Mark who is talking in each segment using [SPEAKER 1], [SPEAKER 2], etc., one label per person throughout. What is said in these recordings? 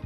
[SPEAKER 1] 《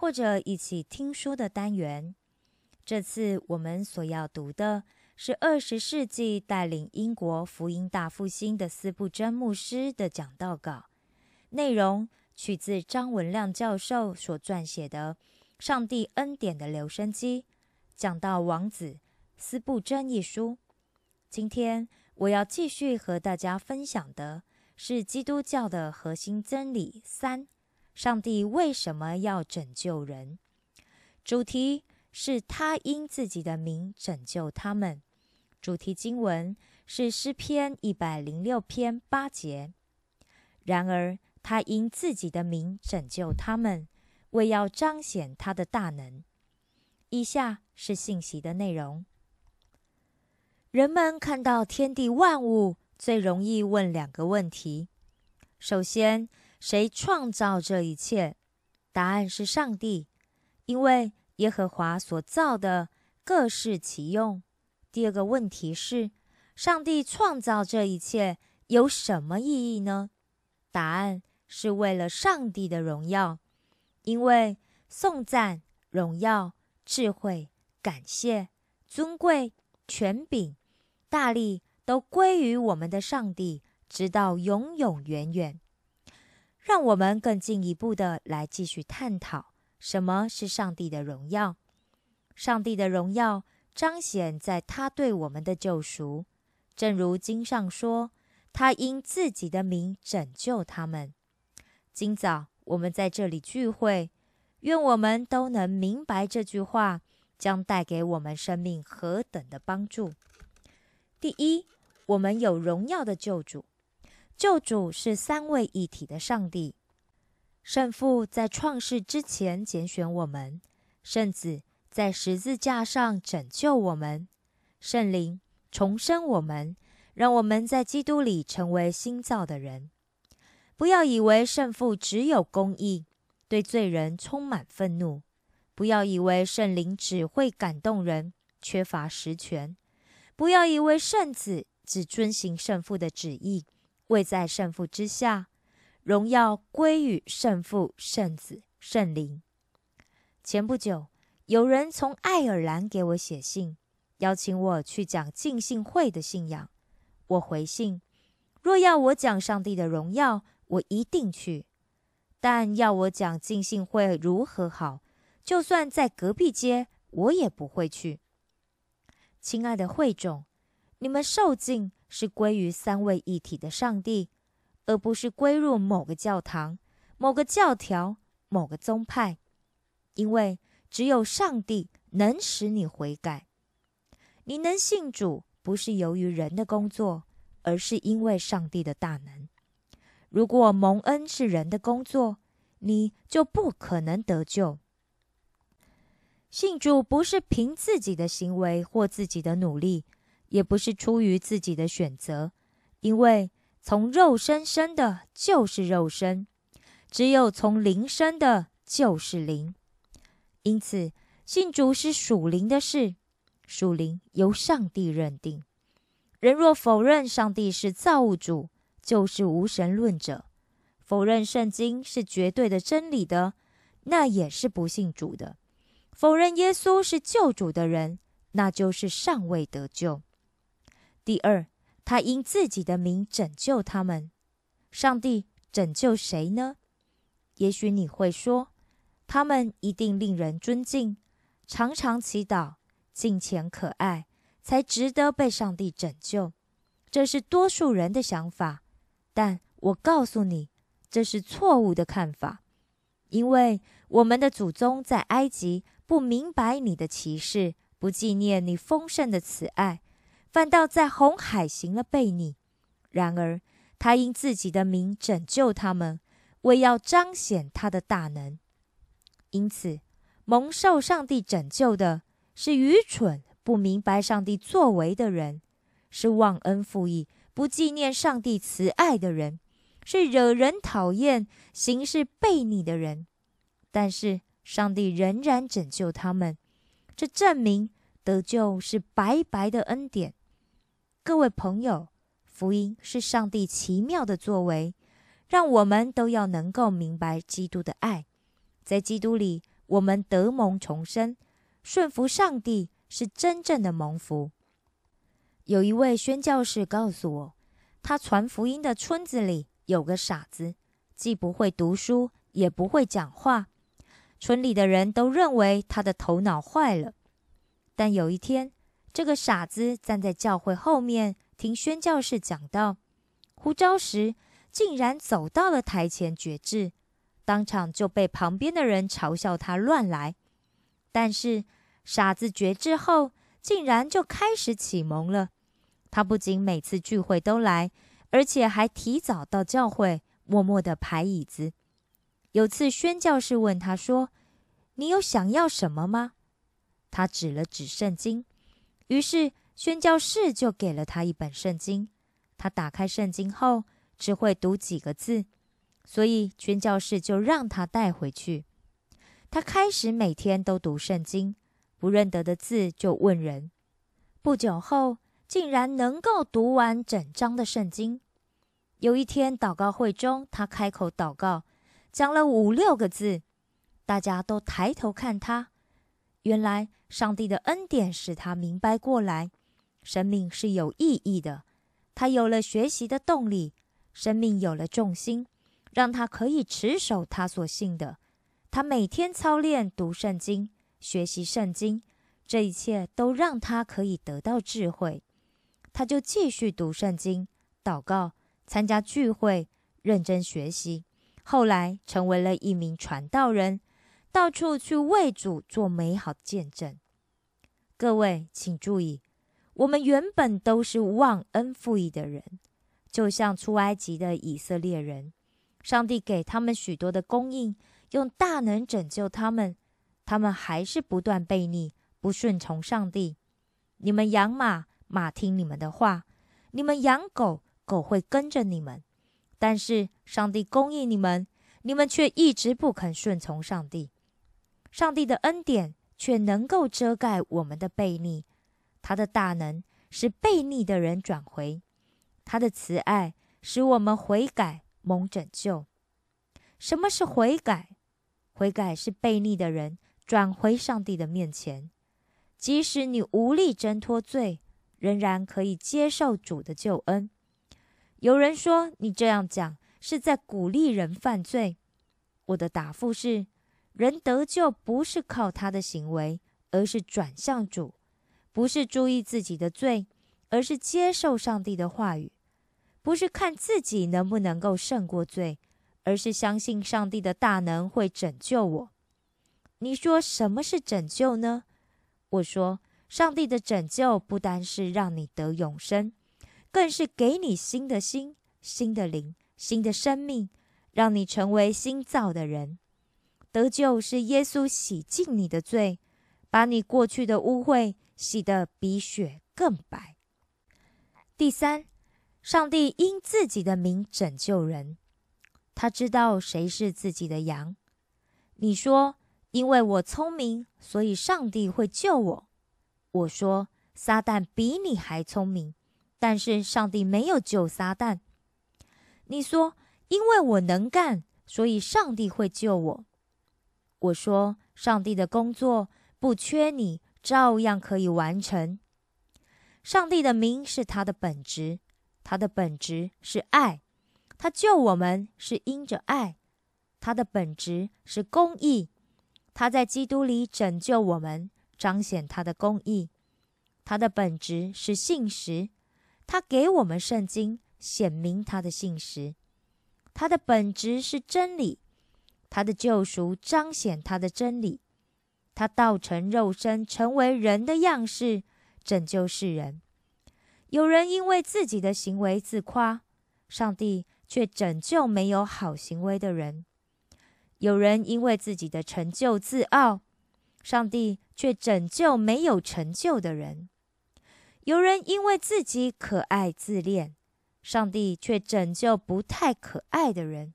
[SPEAKER 1] 或者一起听书的单元。这次我们所要读的是二十世纪带领英国福音大复兴的斯布真牧师的讲道稿，内容取自张文亮教授所撰写的《上帝恩典的留声机》，讲到王子。斯布真一书，今天我要继续和大家分享的是基督教的核心真理三：上帝为什么要拯救人？主题是他因自己的名拯救他们。主题经文是诗篇一百零六篇八节。然而他因自己的名拯救他们，为要彰显他的大能。以下是信息的内容。人们看到天地万物，最容易问两个问题：首先，谁创造这一切？答案是上帝，因为耶和华所造的各适其用。第二个问题是，上帝创造这一切有什么意义呢？答案是为了上帝的荣耀，因为颂赞、荣耀、智慧、感谢、尊贵、权柄。大力都归于我们的上帝，直到永永远远。让我们更进一步的来继续探讨什么是上帝的荣耀。上帝的荣耀彰显在他对我们的救赎，正如经上说：“他因自己的名拯救他们。”今早我们在这里聚会，愿我们都能明白这句话将带给我们生命何等的帮助。第一，我们有荣耀的救主，救主是三位一体的上帝。圣父在创世之前拣选我们，圣子在十字架上拯救我们，圣灵重生我们，让我们在基督里成为新造的人。不要以为圣父只有公义，对罪人充满愤怒；不要以为圣灵只会感动人，缺乏实权。不要以为圣子只遵行圣父的旨意，位在圣父之下，荣耀归于圣父、圣子、圣灵。前不久，有人从爱尔兰给我写信，邀请我去讲浸信会的信仰。我回信：若要我讲上帝的荣耀，我一定去；但要我讲浸信会如何好，就算在隔壁街，我也不会去。亲爱的会众，你们受尽是归于三位一体的上帝，而不是归入某个教堂、某个教条、某个宗派。因为只有上帝能使你悔改。你能信主，不是由于人的工作，而是因为上帝的大能。如果蒙恩是人的工作，你就不可能得救。信主不是凭自己的行为或自己的努力，也不是出于自己的选择，因为从肉身生的就是肉身，只有从灵生的就是灵。因此，信主是属灵的事，属灵由上帝认定。人若否认上帝是造物主，就是无神论者；否认圣经是绝对的真理的，那也是不信主的。否认耶稣是救主的人，那就是尚未得救。第二，他因自己的名拯救他们。上帝拯救谁呢？也许你会说，他们一定令人尊敬，常常祈祷，敬虔可爱，才值得被上帝拯救。这是多数人的想法，但我告诉你，这是错误的看法，因为我们的祖宗在埃及。不明白你的歧视，不纪念你丰盛的慈爱，反倒在红海行了悖逆。然而，他因自己的名拯救他们，为要彰显他的大能。因此，蒙受上帝拯救的是愚蠢、不明白上帝作为的人，是忘恩负义、不纪念上帝慈爱的人，是惹人讨厌、行事悖逆的人。但是，上帝仍然拯救他们，这证明得救是白白的恩典。各位朋友，福音是上帝奇妙的作为，让我们都要能够明白基督的爱。在基督里，我们得蒙重生，顺服上帝是真正的蒙福。有一位宣教士告诉我，他传福音的村子里有个傻子，既不会读书，也不会讲话。村里的人都认为他的头脑坏了，但有一天，这个傻子站在教会后面听宣教士讲道，呼召时竟然走到了台前绝志，当场就被旁边的人嘲笑他乱来。但是傻子绝志后，竟然就开始启蒙了。他不仅每次聚会都来，而且还提早到教会，默默的排椅子。有次宣教士问他说：“你有想要什么吗？”他指了指圣经，于是宣教士就给了他一本圣经。他打开圣经后只会读几个字，所以宣教士就让他带回去。他开始每天都读圣经，不认得的字就问人。不久后，竟然能够读完整章的圣经。有一天祷告会中，他开口祷告。讲了五六个字，大家都抬头看他。原来上帝的恩典使他明白过来，生命是有意义的。他有了学习的动力，生命有了重心，让他可以持守他所信的。他每天操练读圣经，学习圣经，这一切都让他可以得到智慧。他就继续读圣经、祷告、参加聚会、认真学习。后来成为了一名传道人，到处去为主做美好见证。各位请注意，我们原本都是忘恩负义的人，就像出埃及的以色列人，上帝给他们许多的供应，用大能拯救他们，他们还是不断悖逆，不顺从上帝。你们养马，马听你们的话；你们养狗，狗会跟着你们。但是上帝供应你们，你们却一直不肯顺从上帝。上帝的恩典却能够遮盖我们的悖逆，他的大能使悖逆的人转回，他的慈爱使我们悔改蒙拯救。什么是悔改？悔改是悖逆的人转回上帝的面前，即使你无力挣脱罪，仍然可以接受主的救恩。有人说你这样讲是在鼓励人犯罪。我的答复是：人得救不是靠他的行为，而是转向主；不是注意自己的罪，而是接受上帝的话语；不是看自己能不能够胜过罪，而是相信上帝的大能会拯救我。你说什么是拯救呢？我说，上帝的拯救不单是让你得永生，更是给你新的心、新的灵、新的生命，让你成为新造的人。得救是耶稣洗净你的罪，把你过去的污秽洗得比雪更白。第三，上帝因自己的名拯救人，他知道谁是自己的羊。你说。因为我聪明，所以上帝会救我。我说，撒旦比你还聪明，但是上帝没有救撒旦。你说，因为我能干，所以上帝会救我。我说，上帝的工作不缺你，照样可以完成。上帝的名是他的本职，他的本职是爱，他救我们是因着爱，他的本质是公义。他在基督里拯救我们，彰显他的公义。他的本质是信实，他给我们圣经，显明他的信实。他的本质是真理，他的救赎彰显他的真理。他道成肉身，成为人的样式，拯救世人。有人因为自己的行为自夸，上帝却拯救没有好行为的人。有人因为自己的成就自傲，上帝却拯救没有成就的人；有人因为自己可爱自恋，上帝却拯救不太可爱的人；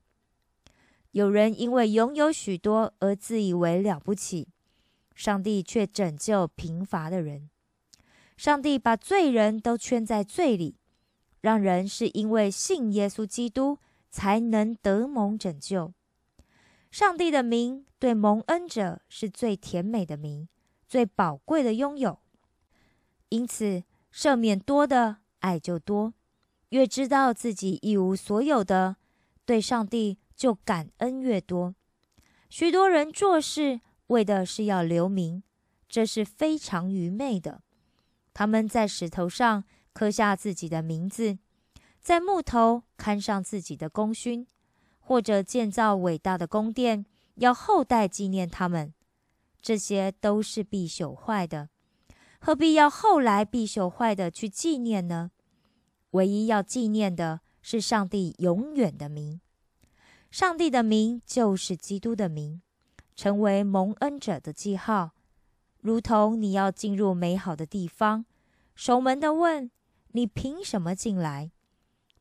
[SPEAKER 1] 有人因为拥有许多而自以为了不起，上帝却拯救贫乏的人。上帝把罪人都圈在罪里，让人是因为信耶稣基督才能得蒙拯救。上帝的名对蒙恩者是最甜美的名，最宝贵的拥有。因此，赦免多的爱就多，越知道自己一无所有的，对上帝就感恩越多。许多人做事为的是要留名，这是非常愚昧的。他们在石头上刻下自己的名字，在木头看上自己的功勋。或者建造伟大的宫殿，要后代纪念他们，这些都是必朽坏的，何必要后来必朽坏的去纪念呢？唯一要纪念的是上帝永远的名，上帝的名就是基督的名，成为蒙恩者的记号，如同你要进入美好的地方，守门的问你凭什么进来？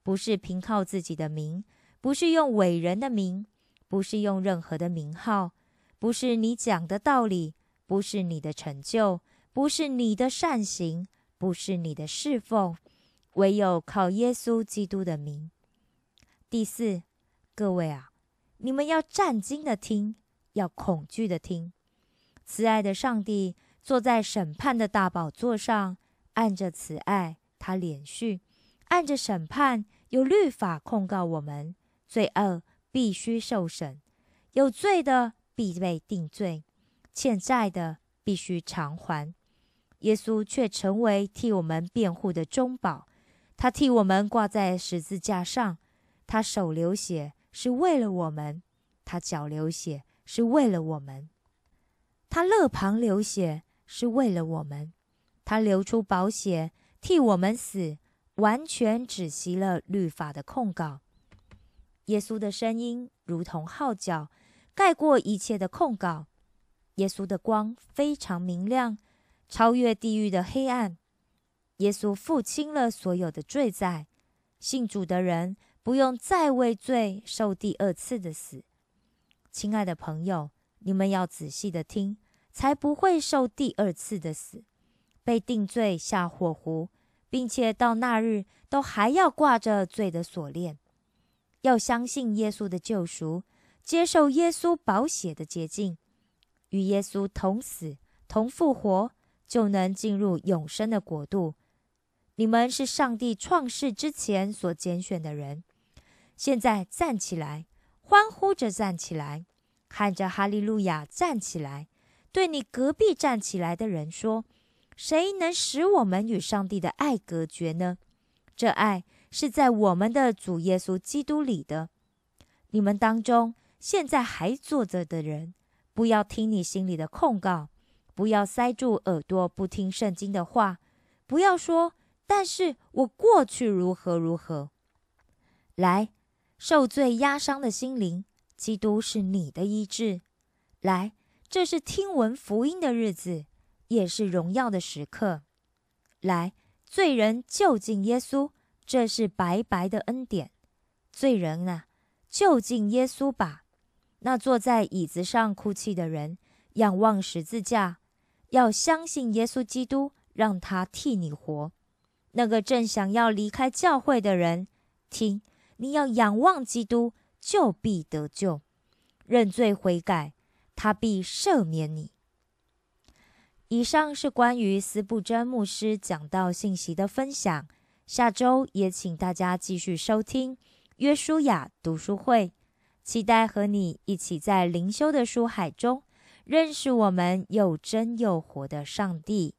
[SPEAKER 1] 不是凭靠自己的名。不是用伟人的名，不是用任何的名号，不是你讲的道理，不是你的成就，不是你的善行，不是你的侍奉，唯有靠耶稣基督的名。第四，各位啊，你们要战惊的听，要恐惧的听。慈爱的上帝坐在审判的大宝座上，按着慈爱，他连续按着审判，有律法控告我们。罪恶必须受审，有罪的必被定罪，欠债的必须偿还。耶稣却成为替我们辩护的中保，他替我们挂在十字架上，他手流血是为了我们，他脚流血是为了我们，他肋旁流血是为了我们，他流出宝血替我们死，完全止息了律法的控告。耶稣的声音如同号角，盖过一切的控告。耶稣的光非常明亮，超越地狱的黑暗。耶稣付清了所有的罪债，信主的人不用再为罪受第二次的死。亲爱的朋友，你们要仔细的听，才不会受第二次的死，被定罪下火湖，并且到那日都还要挂着罪的锁链。要相信耶稣的救赎，接受耶稣宝血的洁净，与耶稣同死同复活，就能进入永生的国度。你们是上帝创世之前所拣选的人，现在站起来，欢呼着站起来，喊着哈利路亚站起来，对你隔壁站起来的人说：“谁能使我们与上帝的爱隔绝呢？这爱。”是在我们的主耶稣基督里的。你们当中现在还坐着的人，不要听你心里的控告，不要塞住耳朵不听圣经的话，不要说。但是我过去如何如何？来，受罪压伤的心灵，基督是你的医治。来，这是听闻福音的日子，也是荣耀的时刻。来，罪人就近耶稣，这是白白的恩典。罪人啊，就近耶稣吧。那坐在椅子上哭泣的人，仰望十字架，要相信耶稣基督，让他替你活。那个正想要离开教会的人，听，你要仰望基督，就必得救；认罪悔改，他必赦免你。以上是关于斯布真牧师讲道信息的分享。下周也请大家继续收听约书亚读书会，期待和你一起在灵修的书海中认识我们又真又活的上帝。